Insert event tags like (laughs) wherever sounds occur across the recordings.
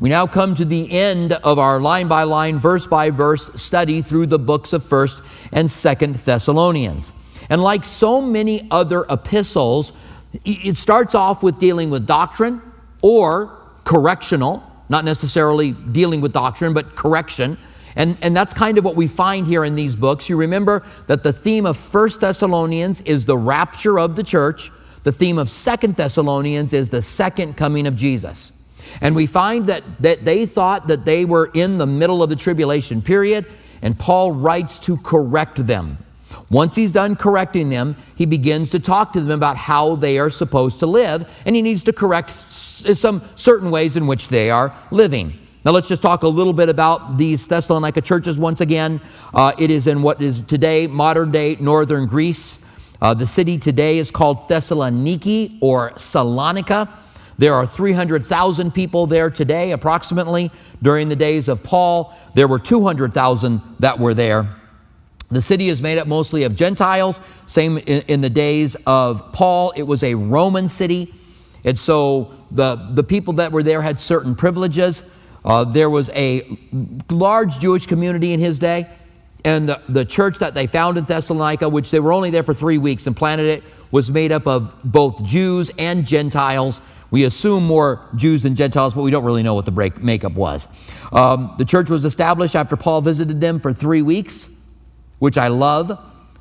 We now come to the end of our line by line, verse by verse study through the books of 1st and 2nd Thessalonians. And like so many other epistles, it starts off with dealing with doctrine or correctional, not necessarily dealing with doctrine, but correction. And, and that's kind of what we find here in these books. You remember that the theme of First Thessalonians is the rapture of the church. The theme of Second Thessalonians is the second coming of Jesus. And we find that, that they thought that they were in the middle of the tribulation period, and Paul writes to correct them. Once he's done correcting them, he begins to talk to them about how they are supposed to live, and he needs to correct some certain ways in which they are living. Now, let's just talk a little bit about these Thessalonica churches once again. Uh, it is in what is today modern day northern Greece. Uh, the city today is called Thessaloniki or Salonika. There are 300,000 people there today, approximately. During the days of Paul, there were 200,000 that were there. The city is made up mostly of Gentiles. Same in, in, the days of Paul, it was a Roman city. And so the, the people that were there had certain privileges. Uh, there was a large Jewish community in his day. And the, the church that they found in Thessalonica, which they were only there for three weeks and planted it, was made up of both Jews and Gentiles. We assume more Jews than Gentiles, but we don't really know what the break, makeup was. Um, the church was established after Paul visited them for three weeks, which I love.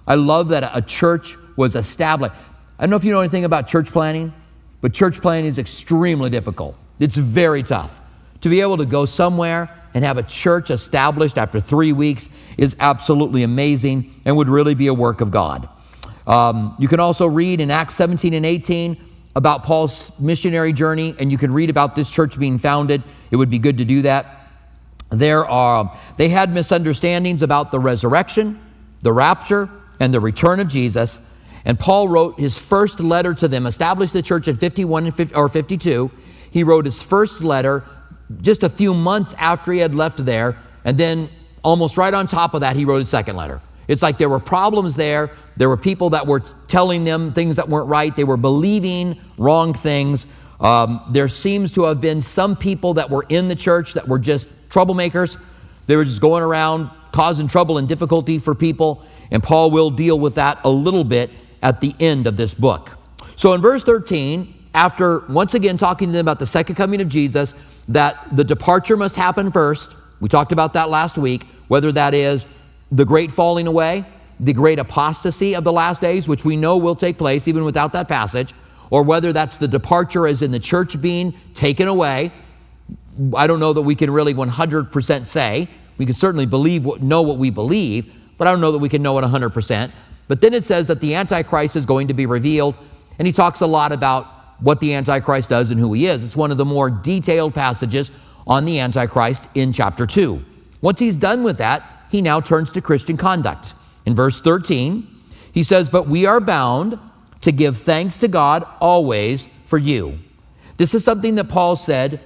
I love that a church was established. I don't know if you know anything about church planting, but church planting is extremely difficult. It's very tough. To be able to go somewhere and have a church established after three weeks is absolutely amazing and would really be a work of God. Um, you can also read in Acts 17 and 18 about Paul's missionary journey, and you can read about this church being founded. It would be good to do that. There are, they had misunderstandings about the resurrection, the rapture, and the return of Jesus. And Paul wrote his first letter to them, established the church in 51 or 52. He wrote his first letter just a few months after he had left there. And then, almost right on top of that, he wrote a second letter. It's like there were problems there. There were people that were telling them things that weren't right. They were believing wrong things. Um, there seems to have been some people that were in the church that were just troublemakers. They were just going around causing trouble and difficulty for people. And Paul will deal with that a little bit at the end of this book. So in verse 13, after once again talking to them about the second coming of Jesus, that the departure must happen first. We talked about that last week, whether that is the great falling away, the great apostasy of the last days, which we know will take place even without that passage, or whether that's the departure as in the church being taken away. I don't know that we can really 100% say. We can certainly believe what, know what we believe, but I don't know that we can know it 100%. But then it says that the Antichrist is going to be revealed, and he talks a lot about what the Antichrist does and who he is. It's one of the more detailed passages on the Antichrist in chapter 2. Once he's done with that, he now turns to Christian conduct. In verse 13, he says, But we are bound to give thanks to God always for you. This is something that Paul said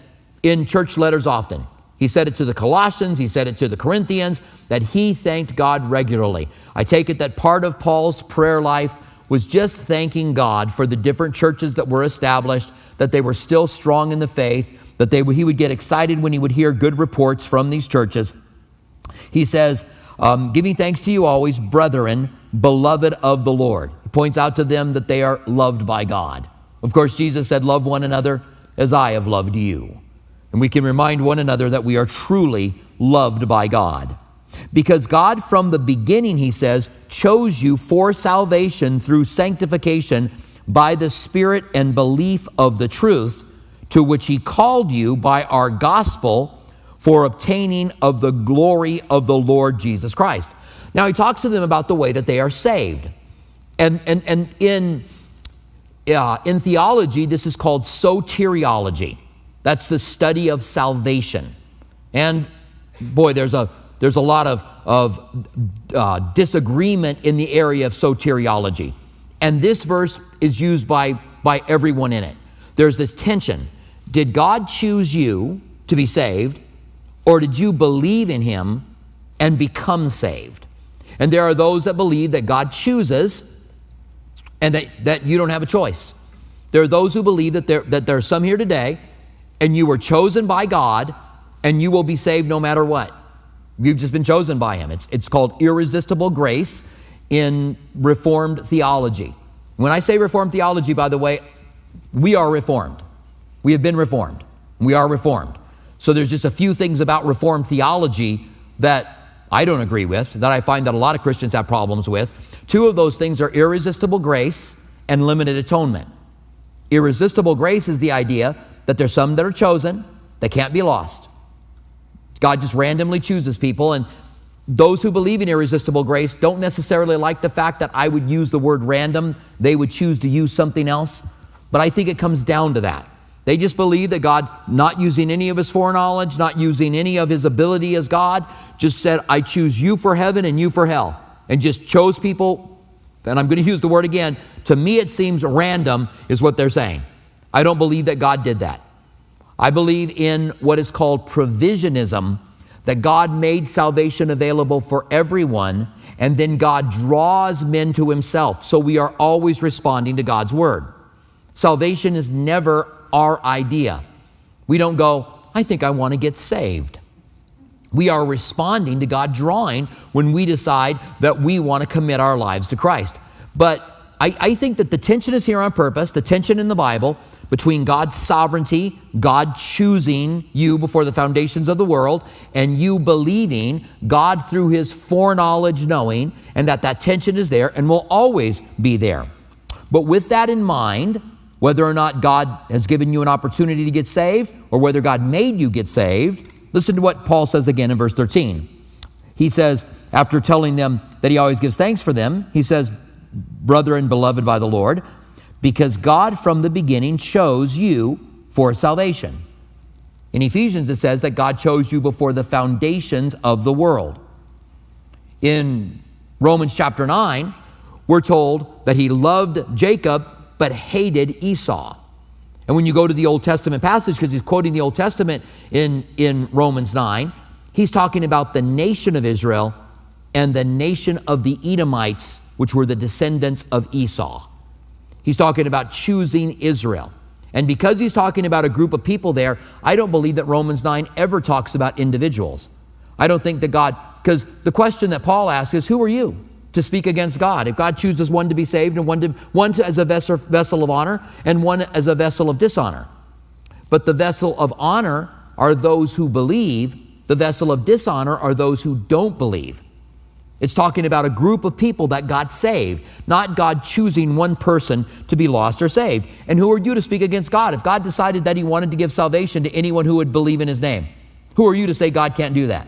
in church letters often. He said it to the Colossians, he said it to the Corinthians, that he thanked God regularly. I take it that part of Paul's prayer life was just thanking God for the different churches that were established, that they were still strong in the faith, that they, he would get excited when he would hear good reports from these churches. He says, um, giving thanks to you always, brethren, beloved of the Lord. He points out to them that they are loved by God. Of course, Jesus said, Love one another as I have loved you. And we can remind one another that we are truly loved by God. Because God, from the beginning, he says, chose you for salvation through sanctification by the Spirit and belief of the truth, to which he called you by our gospel for obtaining of the glory of the Lord Jesus Christ. Now, he talks to them about the way that they are saved. And, and, and in, uh, in theology, this is called soteriology. That's the study of salvation. And boy, there's a, there's a lot of, of uh, disagreement in the area of soteriology. And this verse is used by, by everyone in it. There's this tension. Did God choose you to be saved? Or did you believe in him and become saved? And there are those that believe that God chooses and that, that you don't have a choice. There are those who believe that there, that there are some here today and you were chosen by God and you will be saved no matter what. You've just been chosen by Him. It's, it's called irresistible grace in Reformed theology. When I say Reformed theology, by the way, we are Reformed. We have been Reformed. We are Reformed. So there's just a few things about Reformed theology that I don't agree with, that I find that a lot of Christians have problems with. Two of those things are irresistible grace and limited atonement. Irresistible grace is the idea that there's some that are chosen that can't be lost. God just randomly chooses people, and those who believe in irresistible grace don't necessarily like the fact that I would use the word random. They would choose to use something else. But I think it comes down to that. They just believe that God, not using any of his foreknowledge, not using any of his ability as God, just said, I choose you for heaven and you for hell. And just chose people, and I'm going to use the word again. To me, it seems random, is what they're saying. I don't believe that God did that. I believe in what is called provisionism, that God made salvation available for everyone, and then God draws men to himself. So we are always responding to God's word. Salvation is never our idea. We don't go, I think I want to get saved. We are responding to God drawing when we decide that we want to commit our lives to Christ. But I, I, think that the tension is here on purpose, the tension in the Bible between God's sovereignty, God choosing you before the foundations of the world, and you believing God through his foreknowledge knowing, and that that tension is there and will always be there. But with that in mind, whether or not God has given you an opportunity to get saved or whether God made you get saved, listen to what Paul says again in verse 13. He says, after telling them that he always gives thanks for them, he says, Brethren, beloved by the Lord, because God from the beginning chose you for salvation. In Ephesians, it says that God chose you before the foundations of the world. In Romans chapter 9, we're told that he loved Jacob but hated Esau. And when you go to the Old Testament passage, because he's quoting the Old Testament in, in Romans 9, he's talking about the nation of Israel and the nation of the Edomites, which were the descendants of Esau. He's talking about choosing Israel. And because he's talking about a group of people there, I don't believe that Romans 9 ever talks about individuals. I don't think that God, because the question that Paul asks is, Who are you? to speak against God. If God chooses one to be saved and one, to, one to, as a vessel, vessel of honor and one as a vessel of dishonor. But the vessel of honor are those who believe, the vessel of dishonor are those who don't believe. It's talking about a group of people that got saved, not God choosing one person to be lost or saved. And who are you to speak against God? If God decided that He wanted to give salvation to anyone who would believe in His name, who are you to say God can't do that?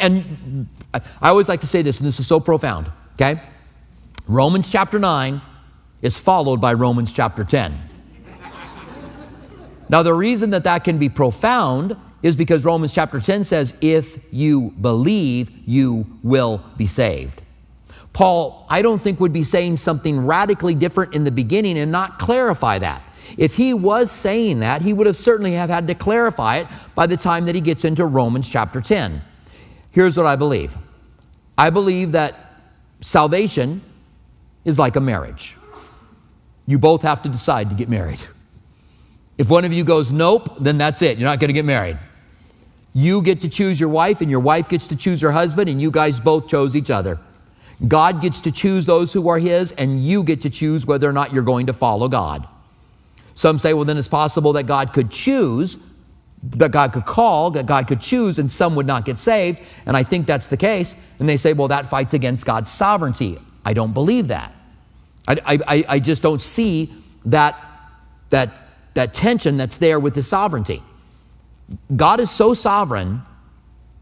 And I always like to say this, and this is so profound, okay? Romans chapter 9 is followed by Romans chapter 10. now, the reason that that can be profound is because Romans chapter 10 says, if you believe, you will be saved. Paul, I don't think, would be saying something radically different in the beginning and not clarify that. If he was saying that, he would have certainly have had to clarify it by the time that he gets into Romans chapter 10. Here's what I believe I believe that salvation is like a marriage. You both have to decide to get married. If one of you goes, nope, then that's it. You're not going to get married. You get to choose your wife, and your wife gets to choose her husband, and you guys both chose each other. God gets to choose those who are His, and you get to choose whether or not you're going to follow God. Some say, well, then it's possible that God could choose that God could call, that God could choose, and some would not get saved. And I think that's the case. And they say, well, that fights against God's sovereignty. I don't believe that. I, I, I just don't see that, that, that tension that's there with the sovereignty. God is so sovereign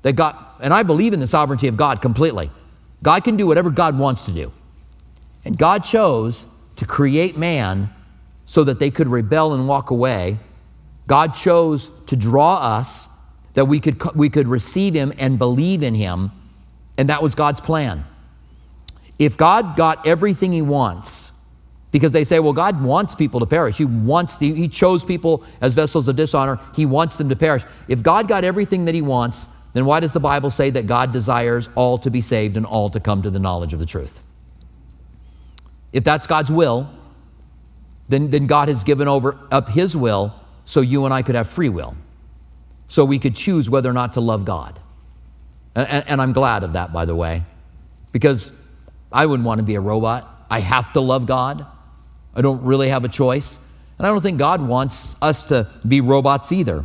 that God, and I believe in the sovereignty of God completely. God can do whatever God wants to do. And God chose to create man so that they could rebel and walk away God chose to draw us that we could, we could receive Him and believe in Him, and that was God's plan. If God got everything He wants, because they say, well, God wants people to perish. He wants, the, He chose people as vessels of dishonor. He wants them to perish. If God got everything that He wants, then why does the Bible say that God desires all to be saved and all to come to the knowledge of the truth? If that's God's will, then, then God has given over up His will so you and I could have free will. so we could choose whether or not to love God. And, and, and I'm glad of that, by the way, because I wouldn't want to be a robot. I have to love God. I don't really have a choice. And I don't think God wants us to be robots either.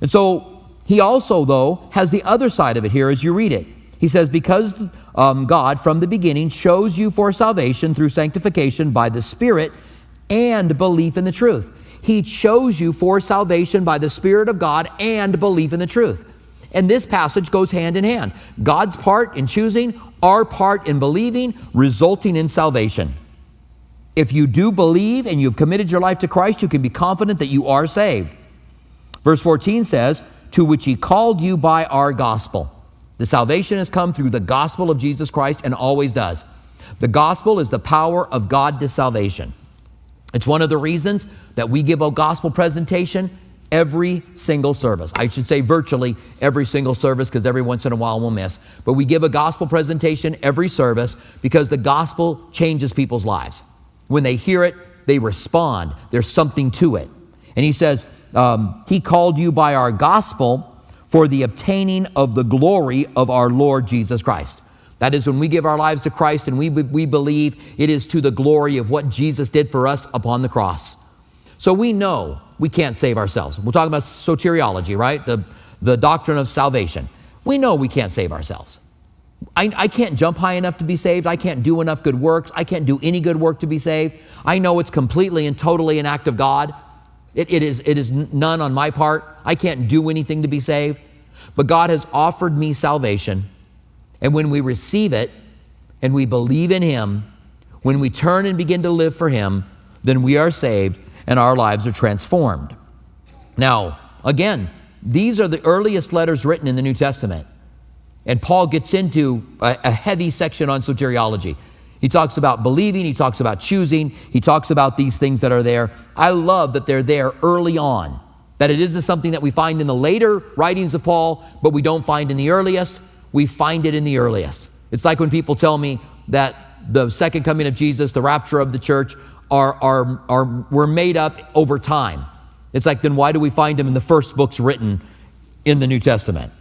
And so he also, though, has the other side of it here as you read it. He says, Because um, God from the beginning chose you for salvation through sanctification by the Spirit and belief in the truth. He chose you for salvation by the Spirit of God and belief in the truth. And this passage goes hand in hand. God's part in choosing, our part in believing, resulting in salvation. If you do believe and you've committed your life to Christ, you can be confident that you are saved. Verse 14 says, To which he called you by our gospel. The salvation has come through the gospel of Jesus Christ and always does. The gospel is the power of God to salvation. It's one of the reasons that we give a gospel presentation every single service. I should say virtually every single service because every once in a while we'll miss. But we give a gospel presentation every service because the gospel changes people's lives. When they hear it, they respond. There's something to it. And he says, um, He called you by our gospel for the obtaining of the glory of our Lord Jesus Christ. That is, when we give our lives to Christ and we, we believe it is to the glory of what Jesus did for us upon the cross. So we know we can't save ourselves. We're talking about soteriology, right? The, the doctrine of salvation. We know we can't save ourselves. I, I, can't jump high enough to be saved. I can't do enough good works. I can't do any good work to be saved. I know it's completely and totally an act of God. It, it, is, it is none on my part. I can't do anything to be saved. But God has offered me salvation. And when we receive it and we believe in Him, when we turn and begin to live for Him, then we are saved and our lives are transformed. Now, again, these are the earliest letters written in the New Testament. And Paul gets into a, a, heavy section on soteriology. He talks about believing, he talks about choosing, he talks about these things that are there. I love that they're there early on, that it isn't something that we find in the later writings of Paul, but we don't find in the earliest. We find it in the earliest. It's like when people tell me that the second coming of Jesus, the rapture of the church, are, are, are, were made up over time. It's like, then why do we find them in the first books written in the New Testament?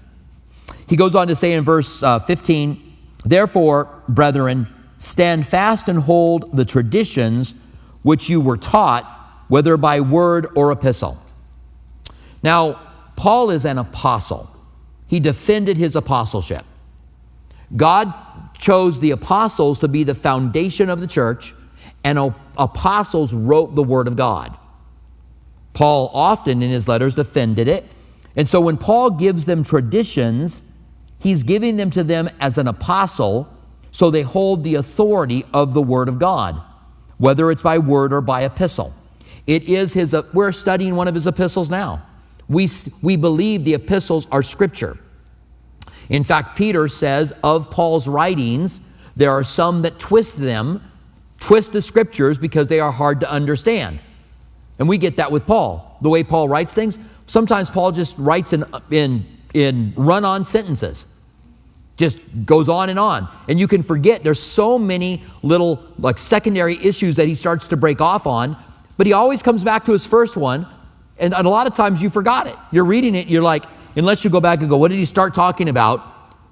He goes on to say in verse uh, 15, Therefore, brethren, stand fast and hold the traditions which you were taught, whether by word or epistle. Now, Paul is an apostle. He defended his apostleship. God chose the apostles to be the foundation of the church, and apostles wrote the Word of God. Paul often in his letters defended it. And so when Paul gives them traditions, he's giving them to them as an apostle so they hold the authority of the Word of God, whether it's by word or by epistle. It is his, we're studying one of his epistles now. We, we believe the epistles are scripture. In fact, Peter says of Paul's writings, there are some that twist them twist the scriptures because they are hard to understand. And we get that with Paul. The way Paul writes things, sometimes Paul just writes in, in, in run on sentences, just goes on and on. And you can forget there's so many little like secondary issues that he starts to break off on, but he always comes back to his first one. And, and a lot of times you forgot it. You're reading it, you're like, unless you go back and go, what did he start talking about?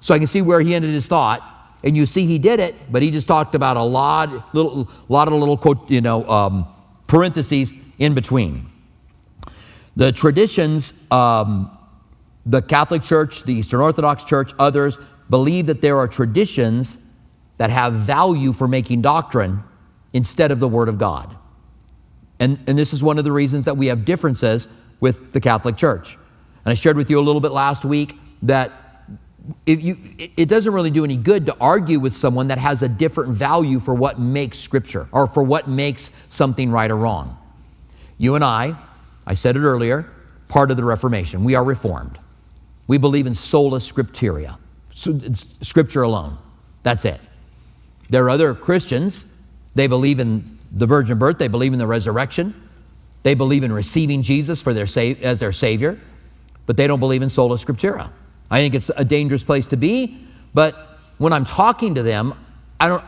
So I can see where he ended his thought and you see he did it, but he just talked about a lot, little, lot of little, quote, you know, um, parentheses in between. The traditions, um, the Catholic Church, the Eastern Orthodox Church, others believe that there are traditions that have value for making doctrine instead of the Word of God. And, and this is one of the reasons that we have differences with the Catholic Church. And I shared with you a little bit last week that if you, it doesn't really do any good to argue with someone that has a different value for what makes Scripture or for what makes something right or wrong. You and I, I said it earlier, part of the Reformation. We are Reformed. We believe in sola scriptura, Scripture alone. That's it. There are other Christians, they believe in the virgin birth, they believe in the resurrection, they believe in receiving Jesus for their, as their Savior, but they don't believe in sola scriptura. I think it's a dangerous place to be, but when I'm talking to them, I don't,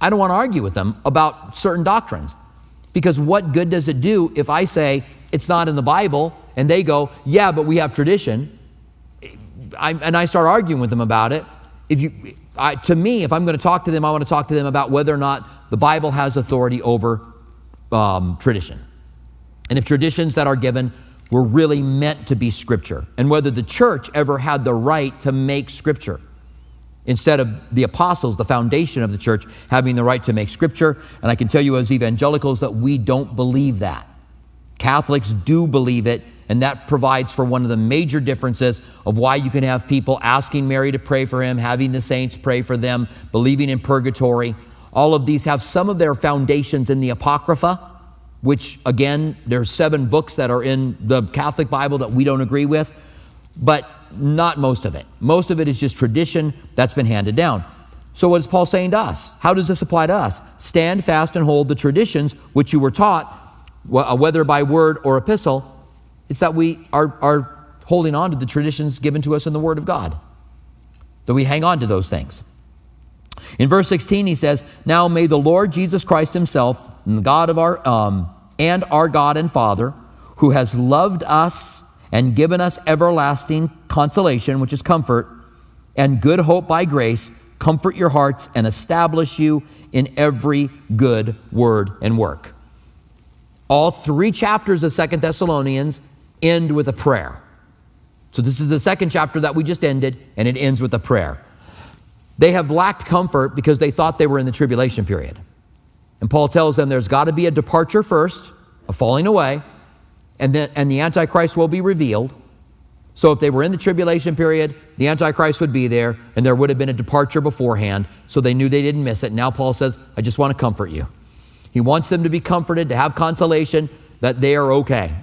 I don't want to argue with them about certain doctrines. Because what good does it do if I say it's not in the Bible and they go, Yeah, but we have tradition. I, and I start arguing with them about it. If you, I, to me, if I'm going to talk to them, I want to talk to them about whether or not the Bible has authority over um, tradition. And if traditions that are given were really meant to be Scripture, and whether the church ever had the right to make Scripture instead of the apostles, the foundation of the church, having the right to make Scripture. And I can tell you as evangelicals that we don't believe that. Catholics do believe it, and that provides for one of the major differences of why you can have people asking Mary to pray for him, having the saints pray for them, believing in purgatory. All of these have some of their foundations in the Apocrypha which again, there's seven books that are in the Catholic Bible that we don't agree with, but not most of it. Most of it is just tradition that's been handed down. So, what is Paul saying to us? How does this apply to us? Stand fast and hold the traditions which you were taught, uh, whether by word or epistle. It's that we are, are holding on to the traditions given to us in the Word of God, that we hang on to those things. In verse 16, he says, Now may the Lord Jesus Christ himself, and the God of our, um, and our God and Father, who has loved us and given us everlasting consolation, which is comfort, and good hope by grace, comfort your hearts and establish you in every good word and work. All three chapters of Second Thessalonians end with a prayer. So this is the second chapter that we just ended, and it ends with a prayer. They have lacked comfort because they thought they were in the tribulation period. And Paul tells them there's got to be a departure first, a falling away, and then and the Antichrist will be revealed. So if they were in the tribulation period, the Antichrist would be there, and there would have been a departure beforehand, so they knew they didn't miss it. Now Paul says, I just want to comfort you. He wants them to be comforted, to have consolation that they are okay.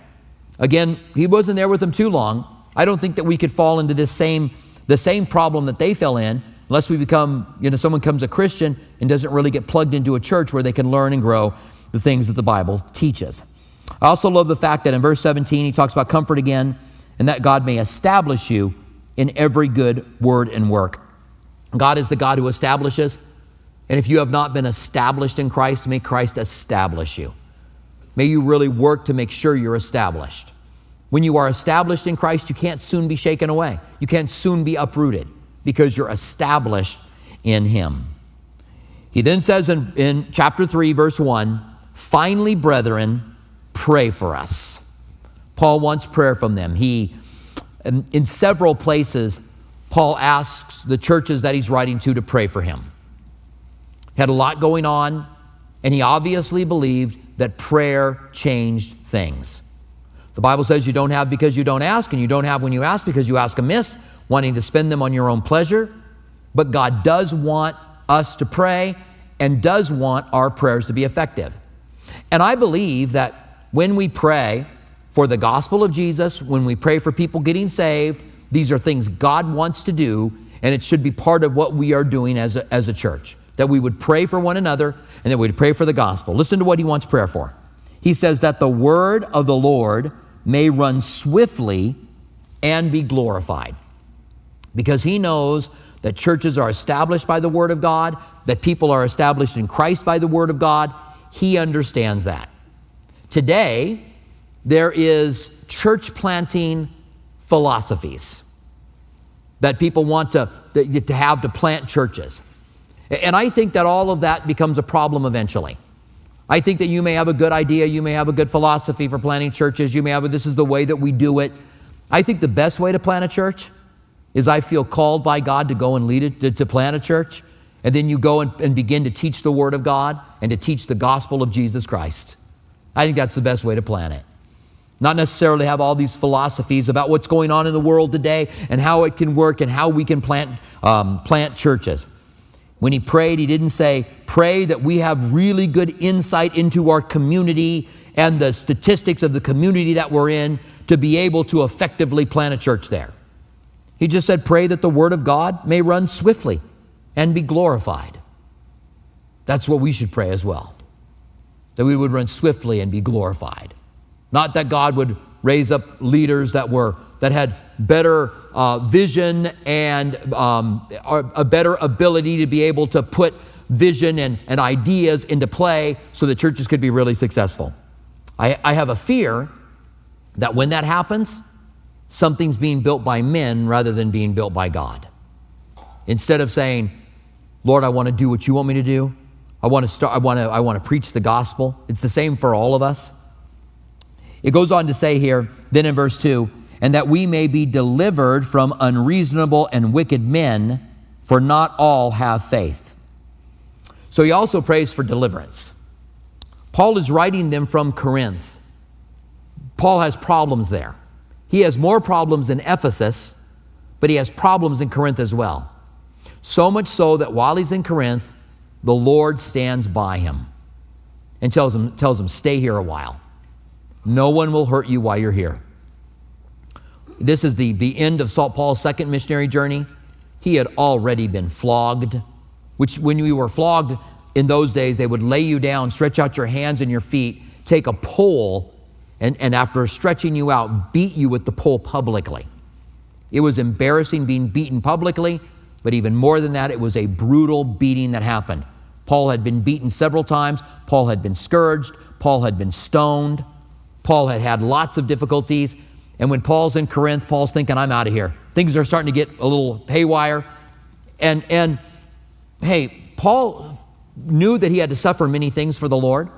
Again, he wasn't there with them too long. I don't think that we could fall into this same the same problem that they fell in Unless we become, you know, someone becomes a Christian and doesn't really get plugged into a church where they can learn and grow the things that the Bible teaches. I also love the fact that in verse 17 he talks about comfort again and that God may establish you in every good word and work. God is the God who establishes. And if you have not been established in Christ, may Christ establish you. May you really work to make sure you're established. When you are established in Christ, you can't soon be shaken away. You can't soon be uprooted because you're established in Him. He then says in, in chapter 3, verse 1 finally, brethren, pray for us. Paul wants prayer from them. He, in, in several places, Paul asks the churches that he's writing to to pray for him. He had a lot going on, and he obviously believed that prayer changed things. The Bible says you don't have because you don't ask, and you don't have when you ask because you ask amiss, wanting to spend them on your own pleasure. But God does want us to pray and does want our prayers to be effective. And I believe that when we pray for the gospel of Jesus, when we pray for people getting saved, these are things God wants to do, and it should be part of what we are doing as a, as a church. That we would pray for one another and that we'd pray for the gospel. Listen to what he wants prayer for. He says that the word of the Lord may run swiftly and be glorified because he knows that churches are established by the Word of God, that people are established in Christ by the Word of God. He understands that. Today, there is church planting philosophies that people want to, to have to plant churches. And I think that all of that becomes a problem eventually. I think that you may have a good idea, you may have a good philosophy for planting churches, you may have a, this is the way that we do it. I think the best way to plant a church is I feel called by God to go and lead it, to, to plant a church, and then you go and, and begin to teach the Word of God and to teach the gospel of Jesus Christ. I think that's the best way to plan it. Not necessarily have all these philosophies about what's going on in the world today and how it can work and how we can plant, um, plant churches. When he prayed, he didn't say, Pray that we have really good insight into our community and the statistics of the community that we're in to be able to effectively plant a church there. He just said, Pray that the word of God may run swiftly and be glorified. That's what we should pray as well. That we would run swiftly and be glorified. Not that God would raise up leaders that were that had better uh, vision and um, a better ability to be able to put vision and, and ideas into play so the churches could be really successful. I, I have a fear that when that happens, something's being built by men rather than being built by God. Instead of saying, Lord, I want to do what you want me to do. I want to start, I want to, I want to preach the gospel. It's the same for all of us. It goes on to say here, then in verse 2, and that we may be delivered from unreasonable and wicked men, for not all have faith. So he also prays for deliverance. Paul is writing them from Corinth. Paul has problems there. He has more problems in Ephesus, but he has problems in Corinth as well. So much so that while he's in Corinth, the Lord stands by him and tells him, tells him Stay here a while. No one will hurt you while you're here. This is the, the end of Saul Paul's second missionary journey. He had already been flogged, which, when you were flogged in those days, they would lay you down, stretch out your hands and your feet, take a pole, and, and after stretching you out, beat you with the pole publicly. It was embarrassing being beaten publicly, but even more than that, it was a brutal beating that happened. Paul had been beaten several times, Paul had been scourged, Paul had been stoned, Paul had had lots of difficulties. And when Paul's in Corinth, Paul's thinking, I'm out of here. Things are starting to get a little haywire. And, and hey, Paul knew that he had to suffer many things for the Lord.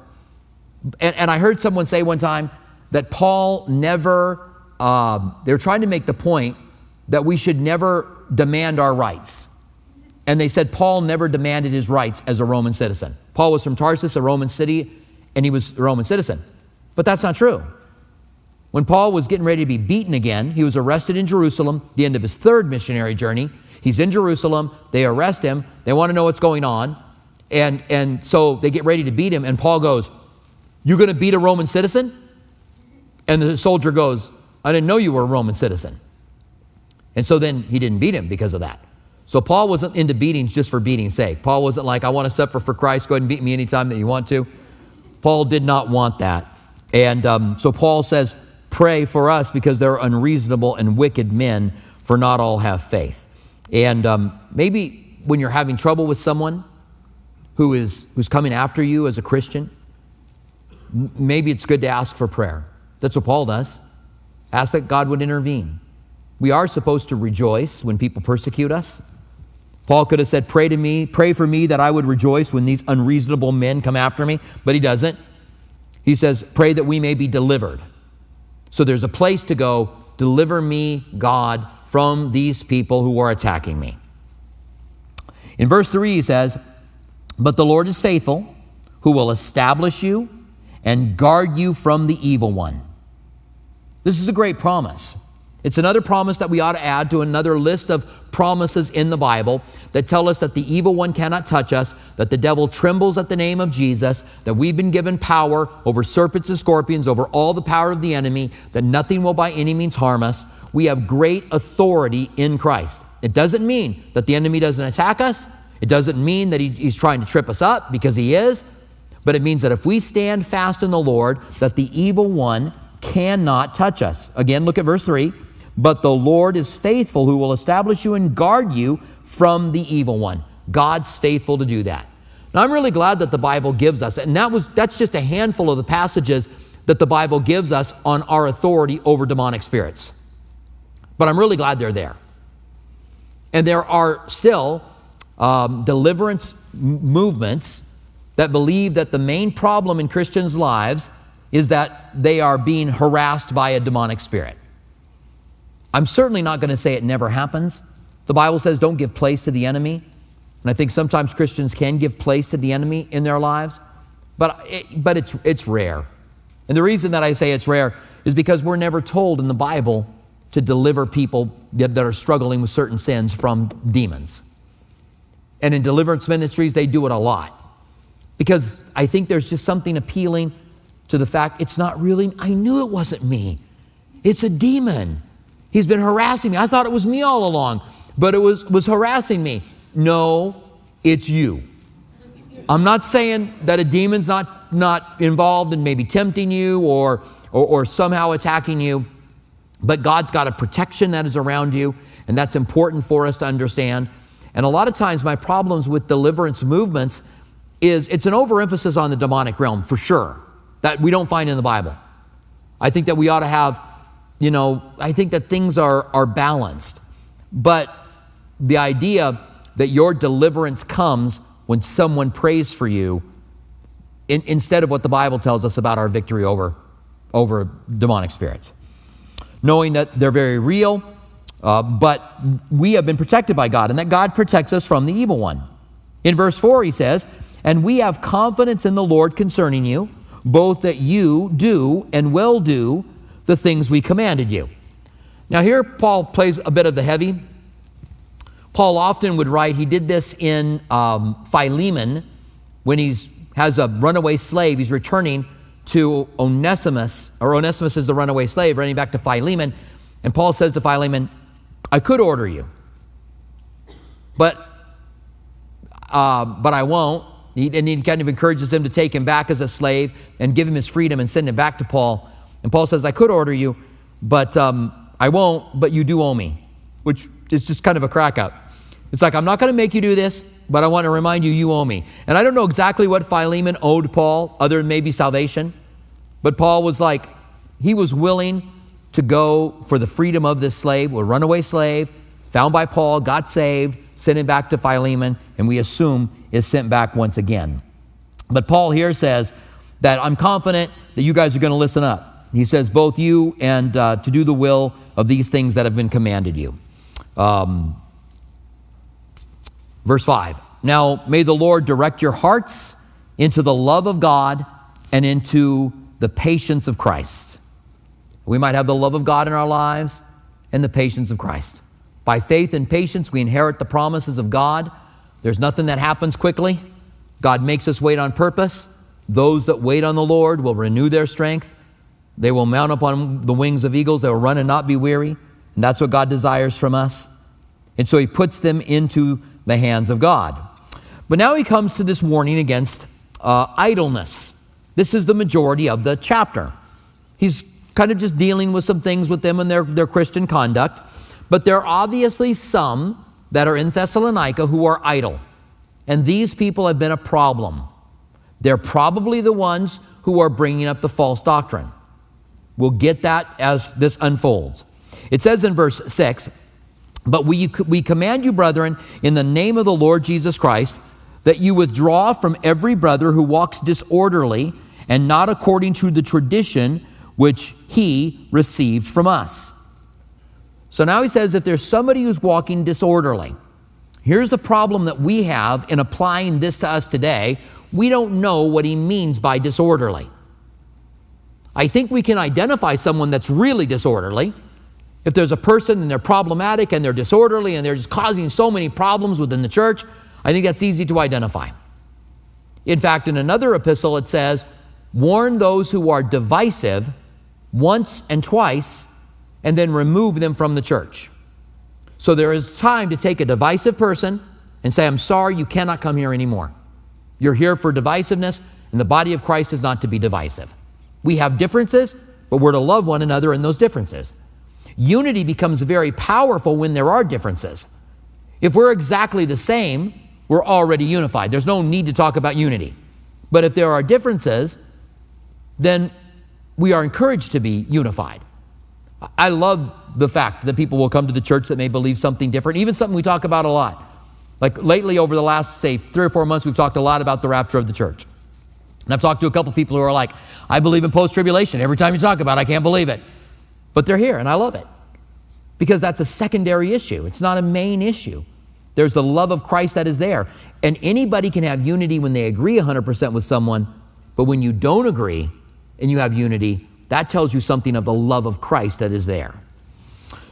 And, and I heard someone say one time that Paul never, uh, they're trying to make the point that we should never demand our rights. And they said Paul never demanded his rights as a Roman citizen. Paul was from Tarsus, a Roman city, and he was a Roman citizen. But that's not true. When Paul was getting ready to be beaten again, he was arrested in Jerusalem, the end of his third missionary journey. He's in Jerusalem. They arrest him. They want to know what's going on. And, and so they get ready to beat him. And Paul goes, You going to beat a Roman citizen? And the soldier goes, I didn't know you were a Roman citizen. And so then he didn't beat him because of that. So Paul wasn't into beatings just for beating's sake. Paul wasn't like, I want to suffer for Christ. Go ahead and beat me anytime that you want to. Paul did not want that. And um, so Paul says, Pray for us because they're unreasonable and wicked men, for not all have faith. And um, maybe when you're having trouble with someone who is who's coming after you as a Christian, maybe it's good to ask for prayer. That's what Paul does. Ask that God would intervene. We are supposed to rejoice when people persecute us. Paul could have said, Pray to me, pray for me that I would rejoice when these unreasonable men come after me, but he doesn't. He says, Pray that we may be delivered. So there's a place to go, deliver me, God, from these people who are attacking me. In verse 3, he says, But the Lord is faithful, who will establish you and guard you from the evil one. This is a great promise. It's another promise that we ought to add to another list of promises in the Bible that tell us that the evil one cannot touch us, that the devil trembles at the name of Jesus, that we've been given power over serpents and scorpions, over all the power of the enemy, that nothing will by any means harm us. We have great authority in Christ. It doesn't mean that the enemy doesn't attack us. It doesn't mean that he, he's trying to trip us up because he is. But it means that if we stand fast in the Lord, that the evil one cannot touch us. Again, look at verse 3. But the Lord is faithful, who will establish you and guard you from the evil one. God's faithful to do that. Now, I'm really glad that the Bible gives us, and that was, that's just a handful of the passages that the Bible gives us on our authority over demonic spirits. But I'm really glad they're there. And there are still um, deliverance movements that believe that the main problem in Christians' lives is that they are being harassed by a demonic spirit. I'm certainly not going to say it never happens. The Bible says don't give place to the enemy. And I think sometimes Christians can give place to the enemy in their lives, but, it, but it's, it's rare. And the reason that I say it's rare is because we're never told in the Bible to deliver people that, that are struggling with certain sins from demons. And in deliverance ministries, they do it a lot. Because I think there's just something appealing to the fact it's not really, I knew it wasn't me. It's a demon. He's been harassing me. I thought it was me all along, but it was, was harassing me. No, it's you. I'm not saying that a demon's not, not involved in maybe tempting you or, or, or somehow attacking you, but God's got a protection that is around you, and that's important for us to understand. And a lot of times, my problems with deliverance movements is it's an overemphasis on the demonic realm for sure that we don't find in the Bible. I think that we ought to have, you know, I think that things are, are balanced. But the idea that your deliverance comes when someone prays for you in, instead of what the Bible tells us about our victory over, over demonic spirits. Knowing that they're very real, uh, but we have been protected by God and that God protects us from the evil one. In verse 4, he says, And we have confidence in the Lord concerning you, both that you do and will do the things we commanded you. Now, here Paul plays a bit of the heavy. Paul often would write, he did this in um, Philemon when he has a runaway slave. He's returning to Onesimus, or Onesimus is the runaway slave, running back to Philemon. And Paul says to Philemon, I could order you, but, uh, but I won't. He, and he kind of encourages him to take him back as a slave and give him his freedom and send him back to Paul. And Paul says, I could order you, but um, I won't, but you do owe me, which is just kind of a crack up. It's like, I'm not going to make you do this, but I want to remind you, you owe me. And I don't know exactly what Philemon owed Paul, other than maybe salvation. But Paul was like, he was willing to go for the freedom of this slave, a runaway slave, found by Paul, got saved, sent him back to Philemon, and we assume is sent back once again. But Paul here says that I'm confident that you guys are going to listen up. He says, both you and uh, to do the will of these things that have been commanded you. Um, verse 5 Now may the Lord direct your hearts into the love of God and into the patience of Christ. We might have the love of God in our lives and the patience of Christ. By faith and patience, we inherit the promises of God. There's nothing that happens quickly. God makes us wait on purpose. Those that wait on the Lord will renew their strength. They will mount up on the wings of eagles. They will run and not be weary. And that's what God desires from us. And so he puts them into the hands of God. But now he comes to this warning against uh, idleness. This is the majority of the chapter. He's kind of just dealing with some things with them and their, their Christian conduct. But there are obviously some that are in Thessalonica who are idle. And these people have been a problem. They're probably the ones who are bringing up the false doctrine. We'll get that as this unfolds. It says in verse 6 But we, we command you, brethren, in the name of the Lord Jesus Christ, that you withdraw from every brother who walks disorderly and not according to the tradition which he received from us. So now he says if there's somebody who's walking disorderly, here's the problem that we have in applying this to us today. We don't know what he means by disorderly. I think we can identify someone that's really disorderly. If there's a person and they're problematic and they're disorderly and they're just causing so many problems within the church, I think that's easy to identify. In fact, in another epistle, it says, Warn those who are divisive once and twice, and then remove them from the church. So there is time to take a divisive person and say, I'm sorry, you cannot come here anymore. You're here for divisiveness, and the body of Christ is not to be divisive. We have differences, but we're to love one another in those differences. Unity becomes very powerful when there are differences. If we're exactly the same, we're already unified. There's no need to talk about unity. But if there are differences, then we are encouraged to be unified. I love the fact that people will come to the church that may believe something different, even something we talk about a lot. Like lately, over the last, say, three or four months, we've talked a lot about the rapture of the church. And I've talked to a couple people who are like, I believe in post tribulation. Every time you talk about it, I can't believe it. But they're here, and I love it because that's a secondary issue. It's not a main issue. There's the love of Christ that is there. And anybody can have unity when they agree 100% with someone, but when you don't agree, and you have unity, that tells you something of the love of Christ that is there.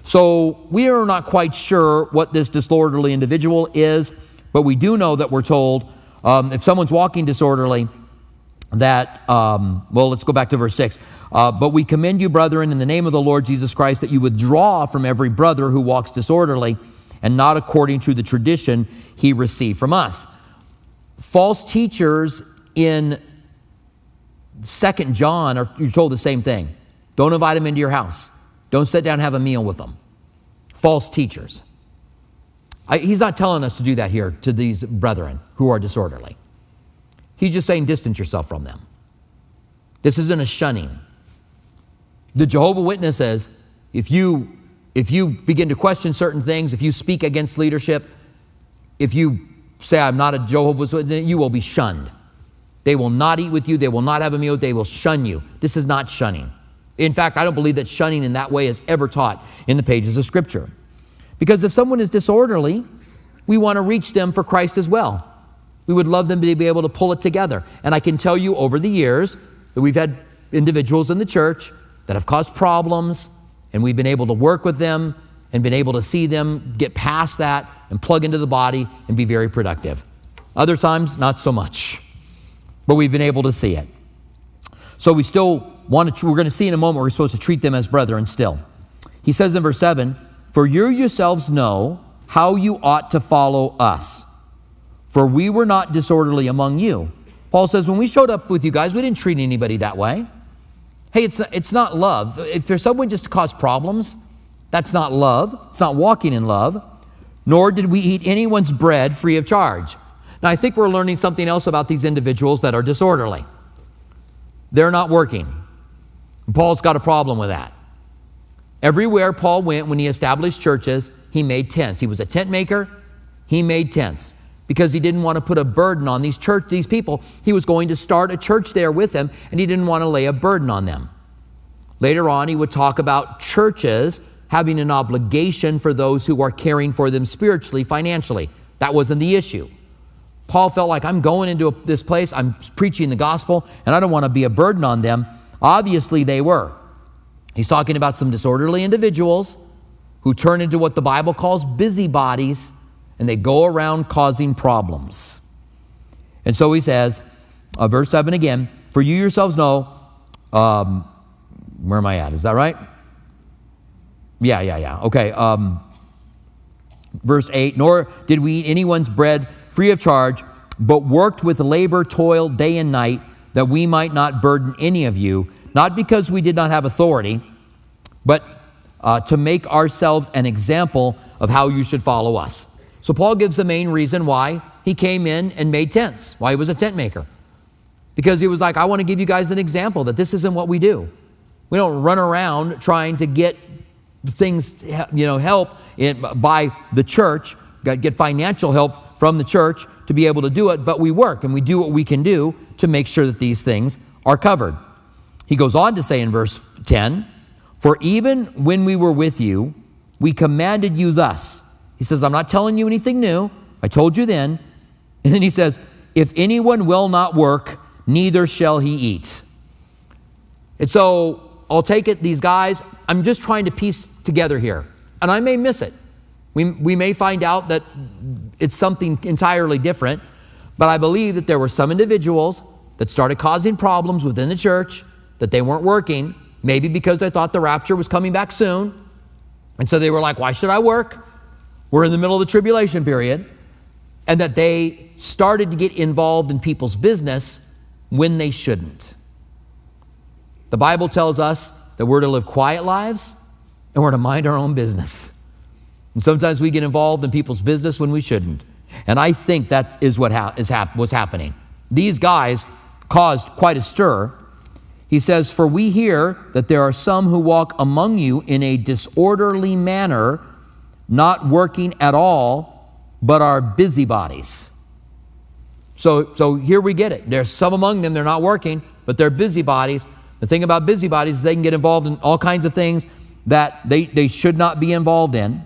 So we are not quite sure what this disorderly individual is, but we do know that we're told um, if someone's walking disorderly, that, um, well, let's go back to verse 6. Uh, but we commend you, brethren, in the name of the Lord Jesus Christ, that you withdraw from every brother who walks disorderly and not according to the tradition he received from us. False teachers in Second John, are, you're told the same thing. Don't invite them into your house. Don't sit down and have a meal with them. False teachers. I, he's not telling us to do that here to these brethren who are disorderly. He's just saying distance yourself from them. This isn't a shunning. The Jehovah Witness says, if you if you begin to question certain things, if you speak against leadership, if you say I'm not a Jehovah's Witness, you will be shunned. They will not eat with you, they will not have a meal, they will shun you. This is not shunning. In fact, I don't believe that shunning in that way is ever taught in the pages of Scripture. Because if someone is disorderly, we want to reach them for Christ as well. We would love them to be able to pull it together. And I can tell you over the years that we've had individuals in the church that have caused problems, and we've been able to work with them and been able to see them get past that and plug into the body and be very productive. Other times, not so much, but we've been able to see it. So we still want to, we're going to see in a moment, we're supposed to treat them as brethren still. He says in verse 7 For you yourselves know how you ought to follow us, for we were not disorderly among you. Paul says, when we showed up with you guys, we didn't treat anybody that way. Hey, it's, it's not love. If there's someone just to cause problems, that's not love. It's not walking in love. Nor did we eat anyone's bread free of charge. Now, I think we're learning something else about these individuals that are disorderly. They're not working. Paul's got a problem with that. Everywhere Paul went when he established churches, he made tents. He was a tent maker, he made tents because he didn't want to put a burden on these church these people. He was going to start a church there with them and he didn't want to lay a burden on them. Later on, he would talk about churches having an obligation for those who are caring for them spiritually, financially. That wasn't the issue. Paul felt like I'm going into this place, I'm preaching the gospel, and I don't want to be a burden on them. Obviously, they were. He's talking about some disorderly individuals who turn into what the Bible calls busybodies, and they go around causing problems. And so he says, uh, verse 7 again, For you yourselves know, um, where am I at? Is that right? Yeah, yeah, yeah. Okay. Um, verse 8 Nor did we eat anyone's bread free of charge, but worked with labor, toil day and night, that we might not burden any of you, not because we did not have authority, but uh, to make ourselves an example of how you should follow us. So, Paul gives the main reason why he came in and made tents, why he was a tent maker. Because he was like, I want to give you guys an example that this isn't what we do. We don't run around trying to get things, you know, help in, by the church, get financial help from the church to be able to do it, but we work and we do what we can do to make sure that these things are covered. He goes on to say in verse 10 For even when we were with you, we commanded you thus. He says, I'm not telling you anything new. I told you then. (laughs) And then he says, If anyone will not work, neither shall he eat. And so I'll take it, these guys, I'm just trying to piece together here, and I may miss it. We, we may find out that it's something entirely different, but I believe that there were some individuals that started causing problems within the church, that they weren't working, maybe because they thought the rapture was coming back soon. And so they were like, why should I work? We're in the middle of the tribulation period. And that they started to get involved in people's business when they shouldn't. The Bible tells us that we're to live quiet lives and we're to mind our own business. And sometimes we get involved in people's business when we shouldn't. And I think that is what ha- is hap- what's happening. These guys caused quite a stir. He says, For we hear that there are some who walk among you in a disorderly manner, not working at all, but are busybodies. So, so here we get it. There's some among them, they're not working, but they're busybodies. The thing about busybodies is they can get involved in all kinds of things that they, they should not be involved in.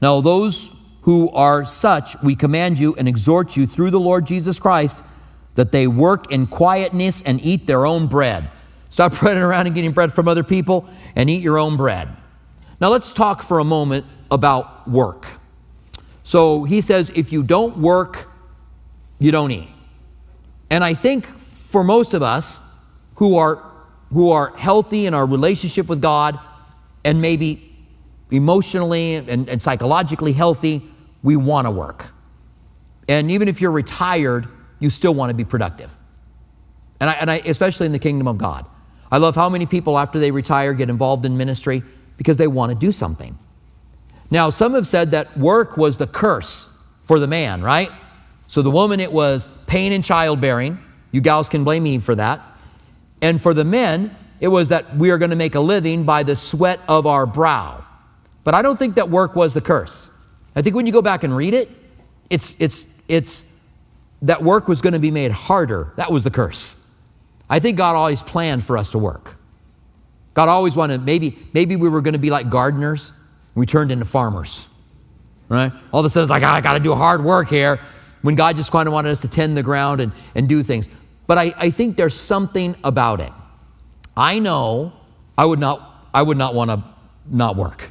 Now, those who are such, we command you and exhort you through the Lord Jesus Christ that they work in quietness and eat their own bread. Stop (laughs) running around and getting bread from other people and eat your own bread. Now, let's talk for a moment about work. So he says, if you don't work, you don't eat. And I think for most of us, who are, who are healthy in our relationship with God and maybe emotionally and, and psychologically healthy, we want to work. And even if you're retired, you still want to be productive. And I, and I, especially in the kingdom of God. I love how many people after they retire get involved in ministry because they want to do something. Now, some have said that work was the curse for the man, right? So the woman, it was pain and childbearing. You gals can blame me for that. And for the men, it was that we are going to make a living by the sweat of our brow. But I don't think that work was the curse. I think when you go back and read it, it's, it's, it's that work was going to be made harder. That was the curse. I think God always planned for us to work. God always wanted, maybe, maybe we were going to be like gardeners. We turned into farmers, right? All of a sudden it's like, ah, I got to do hard work here when God just kind of wanted us to tend the ground and, and do things. But I, I think there's something about it. I know I would not, I would not want to not work.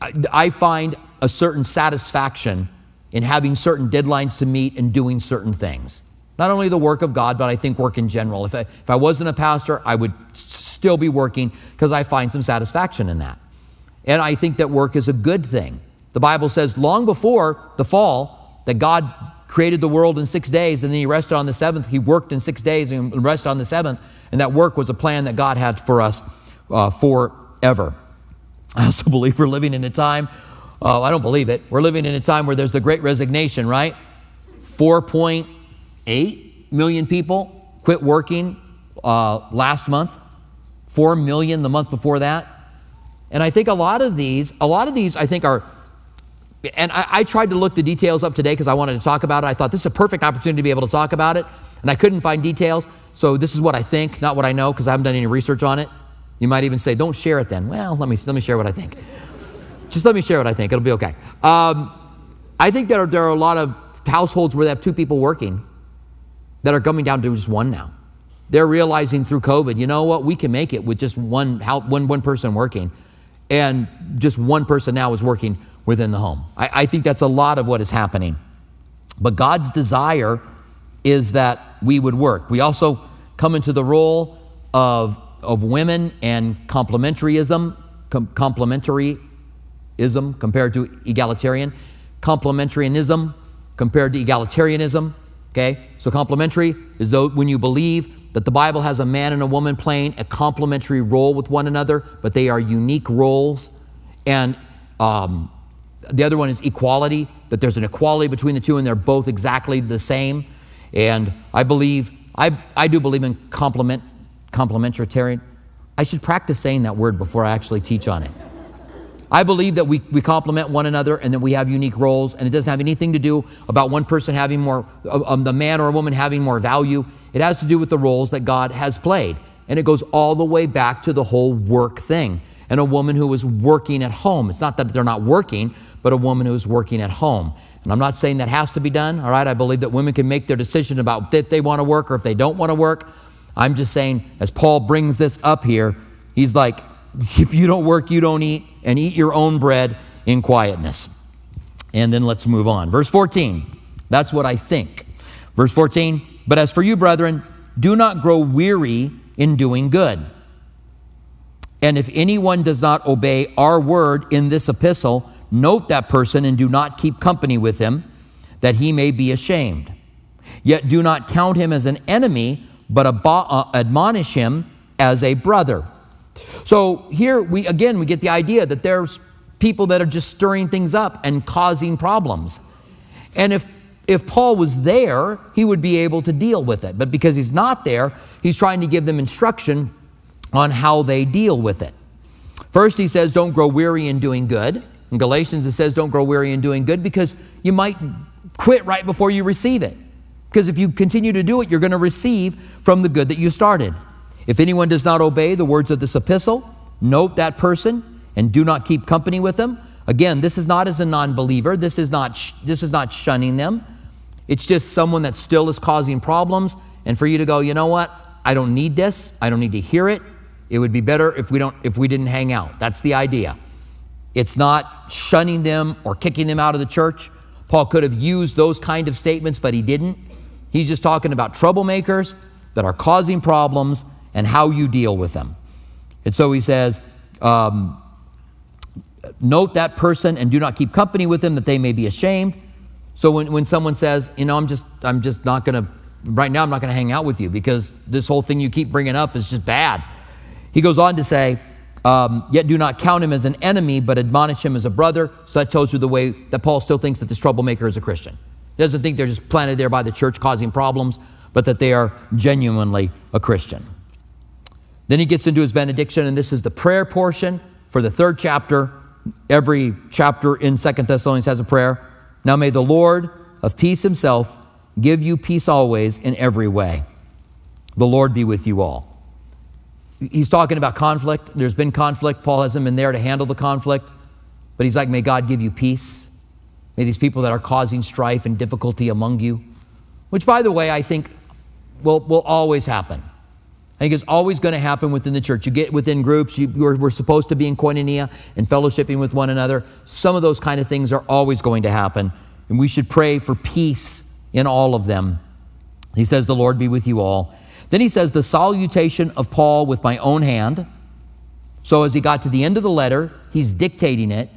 I, I find a certain satisfaction in having certain deadlines to meet and doing certain things. Not only the work of God, but I think work in general. If I, if I wasn't a pastor, I would still be working because I find some satisfaction in that. And I think that work is a good thing. The Bible says long before the fall that God created the world in six days and then he rested on the seventh. He worked in six days and rested on the seventh. And that work was a plan that God had for us uh, forever. (laughs) I also believe we're living in a time, uh, I don't believe it, we're living in a time where there's the great resignation, right? 4.8 million people quit working uh, last month, 4 million the month before that. And I think a lot of these, a lot of these, I think are, and I, I tried to look the details up today because I wanted to talk about it. I thought this is a perfect opportunity to be able to talk about it, and I couldn't find details. So this is what I think, not what I know, because I haven't done any research on it. You might even say, "Don't share it then." Well, let me let me share what I think. Just let me share what I think. It'll be okay. Um, I think there are, there are a lot of households where they have two people working that are coming down to just one now. They're realizing through COVID, you know what, we can make it with just one, one, one person working. And just one person now is working within the home. I, I think that's a lot of what is happening. But God's desire is that we would work. We also come into the role of, of women and complementaryism, com- complementaryism compared to egalitarian, complementarianism compared to egalitarianism. Okay, so complementary is though when you believe that the Bible has a man and a woman playing a complementary role with one another, but they are unique roles. And um, the other one is equality, that there's an equality between the two and they're both exactly the same. And I believe, I, I do believe in complement, complementarian. I should practice saying that word before I actually teach on it. I believe that we, we complement one another and that we have unique roles, and it doesn't have anything to do about one person having more, um, the man or a woman having more value. It has to do with the roles that God has played. And it goes all the way back to the whole work thing. And a woman who is working at home. It's not that they're not working, but a woman who is working at home. And I'm not saying that has to be done, all right? I believe that women can make their decision about if they want to work or if they don't want to work. I'm just saying, as Paul brings this up here, he's like, if you don't work, you don't eat, and eat your own bread in quietness. And then let's move on. Verse 14, that's what I think. Verse 14, but as for you, brethren, do not grow weary in doing good. And if anyone does not obey our word in this epistle, Note that person and do not keep company with him, that he may be ashamed. Yet do not count him as an enemy, but uh, admonish him as a brother. So here we again we get the idea that there's people that are just stirring things up and causing problems. And if if Paul was there, he would be able to deal with it. But because he's not there, he's trying to give them instruction on how they deal with it. First, he says, Don't grow weary in doing good. In Galatians, it says, Don't grow weary in doing good because you might quit right before you receive it. Because if you continue to do it, you're going to receive from the good that you started. If anyone does not obey the words of this epistle, note that person and do not keep company with them. Again, this is not as a non believer, this, is not this is not shunning them. It's just someone that still is causing problems. And for you to go, you know what? I don't need this. I don't need to hear it. It would be better if we, don't, if we didn't hang out. That's the idea. It's not shunning them or kicking them out of the church. Paul could have used those kind of statements, but he didn't. He's just talking about troublemakers that are causing problems and how you deal with them. And so he says, um, Note that person and do not keep company with them that they may be ashamed. So when, when someone says, You know, I'm just, I'm just not going to, right now, I'm not going to hang out with you because this whole thing you keep bringing up is just bad. He goes on to say, um, yet do not count him as an enemy, but admonish him as a brother. So that tells you the way that Paul still thinks that this troublemaker is a Christian. He doesn't think they're just planted there by the church causing problems, but that they are genuinely a Christian. Then he gets into his benediction, and this is the prayer portion for the third chapter. Every chapter in Second Thessalonians has a prayer. Now may the Lord of peace himself give you peace always in every way. The Lord be with you all. He's talking about conflict. There's been conflict. Paul hasn't been there to handle the conflict. But he's like, may God give you peace. May these people that are causing strife and difficulty among you, which, by the way, I think will, will always happen. Think it's always going to happen within the church. You get within groups, you, we're, we're supposed to be in koinonia and fellowshipping with one another. Some of those kind of things are always going to happen. And we should pray for peace in all of them. He says, The Lord be with you all. Then he says, The salutation of Paul with my own hand. So as he got to the end of the letter, he's dictating it.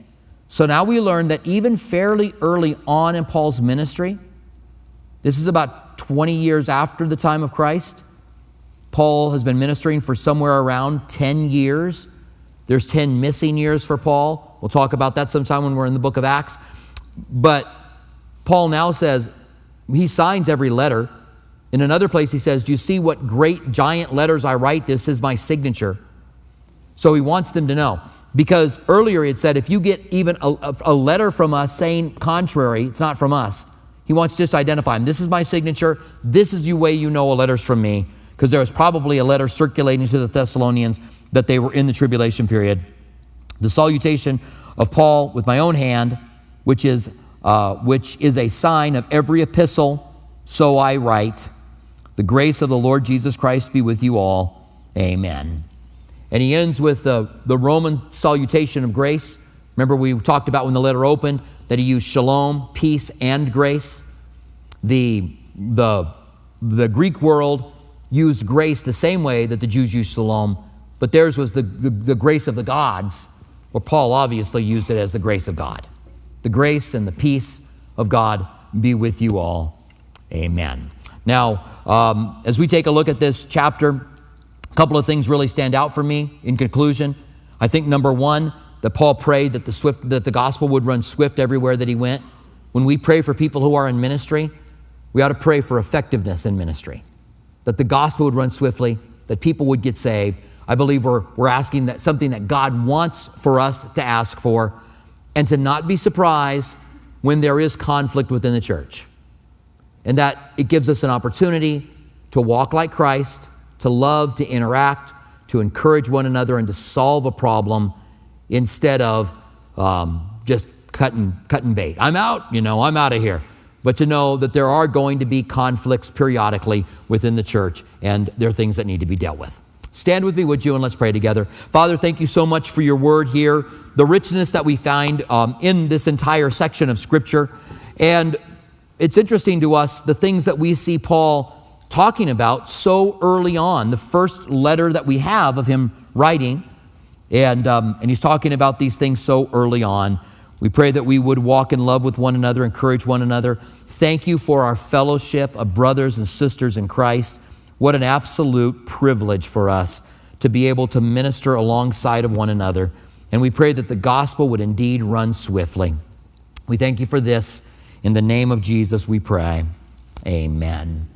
So now we learn that even fairly early on in Paul's ministry, this is about 20 years after the time of Christ, Paul has been ministering for somewhere around 10 years. There's 10 missing years for Paul. We'll talk about that sometime when we're in the book of Acts. But Paul now says, he signs every letter. In another place, he says, Do you see what great giant letters I write? This is my signature. So he wants them to know. Because earlier he had said, if you get even a, a, letter from us saying contrary, it's not from us. He wants just to identify them. This is my signature. This is the way you know a letter's from me. Because there was probably a letter circulating to the Thessalonians that they were in the tribulation period. The salutation of Paul with my own hand, which is, uh, which is a sign of every epistle, so I write. The grace of the Lord Jesus Christ be with you all. Amen. And he ends with the, the Roman salutation of grace. Remember, we talked about when the letter opened that he used shalom, peace, and grace. The, the, the Greek world used grace the same way that the Jews used shalom, but theirs was the, the, the grace of the gods, where Paul obviously used it as the grace of God. The grace and the peace of God be with you all. Amen. Now, um, as we take a look at this chapter, a couple of things really stand out for me in conclusion. I think number one, that Paul prayed that the, swift, that the gospel would run swift everywhere that he went. When we pray for people who are in ministry, we ought to pray for effectiveness in ministry, that the gospel would run swiftly, that people would get saved. I believe we're, we're asking that something that God wants for us to ask for, and to not be surprised when there is conflict within the church. And that it gives us an opportunity to walk like Christ, to love, to interact, to encourage one another, and to solve a problem instead of um, just cutting, cutting bait. I'm out, you know, I'm out of here. But to know that there are going to be conflicts periodically within the church, and there are things that need to be dealt with. Stand with me, would you, and let's pray together. Father, thank you so much for your word here, the richness that we find um, in this entire section of Scripture. And it's interesting to us the things that we see Paul talking about so early on, the first letter that we have of him writing. And, um, and he's talking about these things so early on. We pray that we would walk in love with one another, encourage one another. Thank you for our fellowship of brothers and sisters in Christ. What an absolute privilege for us to be able to minister alongside of one another. And we pray that the gospel would indeed run swiftly. We thank you for this. In the name of Jesus, we pray. Amen.